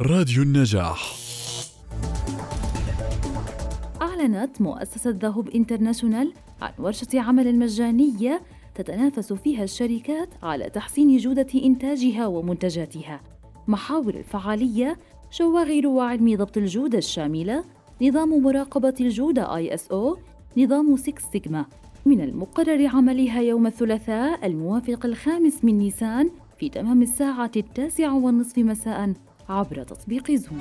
راديو النجاح أعلنت مؤسسة ذهب إنترناشونال عن ورشة عمل مجانية تتنافس فيها الشركات على تحسين جودة إنتاجها ومنتجاتها. محاور الفعالية شواغر وعلم ضبط الجودة الشاملة، نظام مراقبة الجودة ISO، نظام 6 سيجما. من المقرر عملها يوم الثلاثاء الموافق الخامس من نيسان في تمام الساعة التاسعة والنصف مساء عبر تطبيق زوم.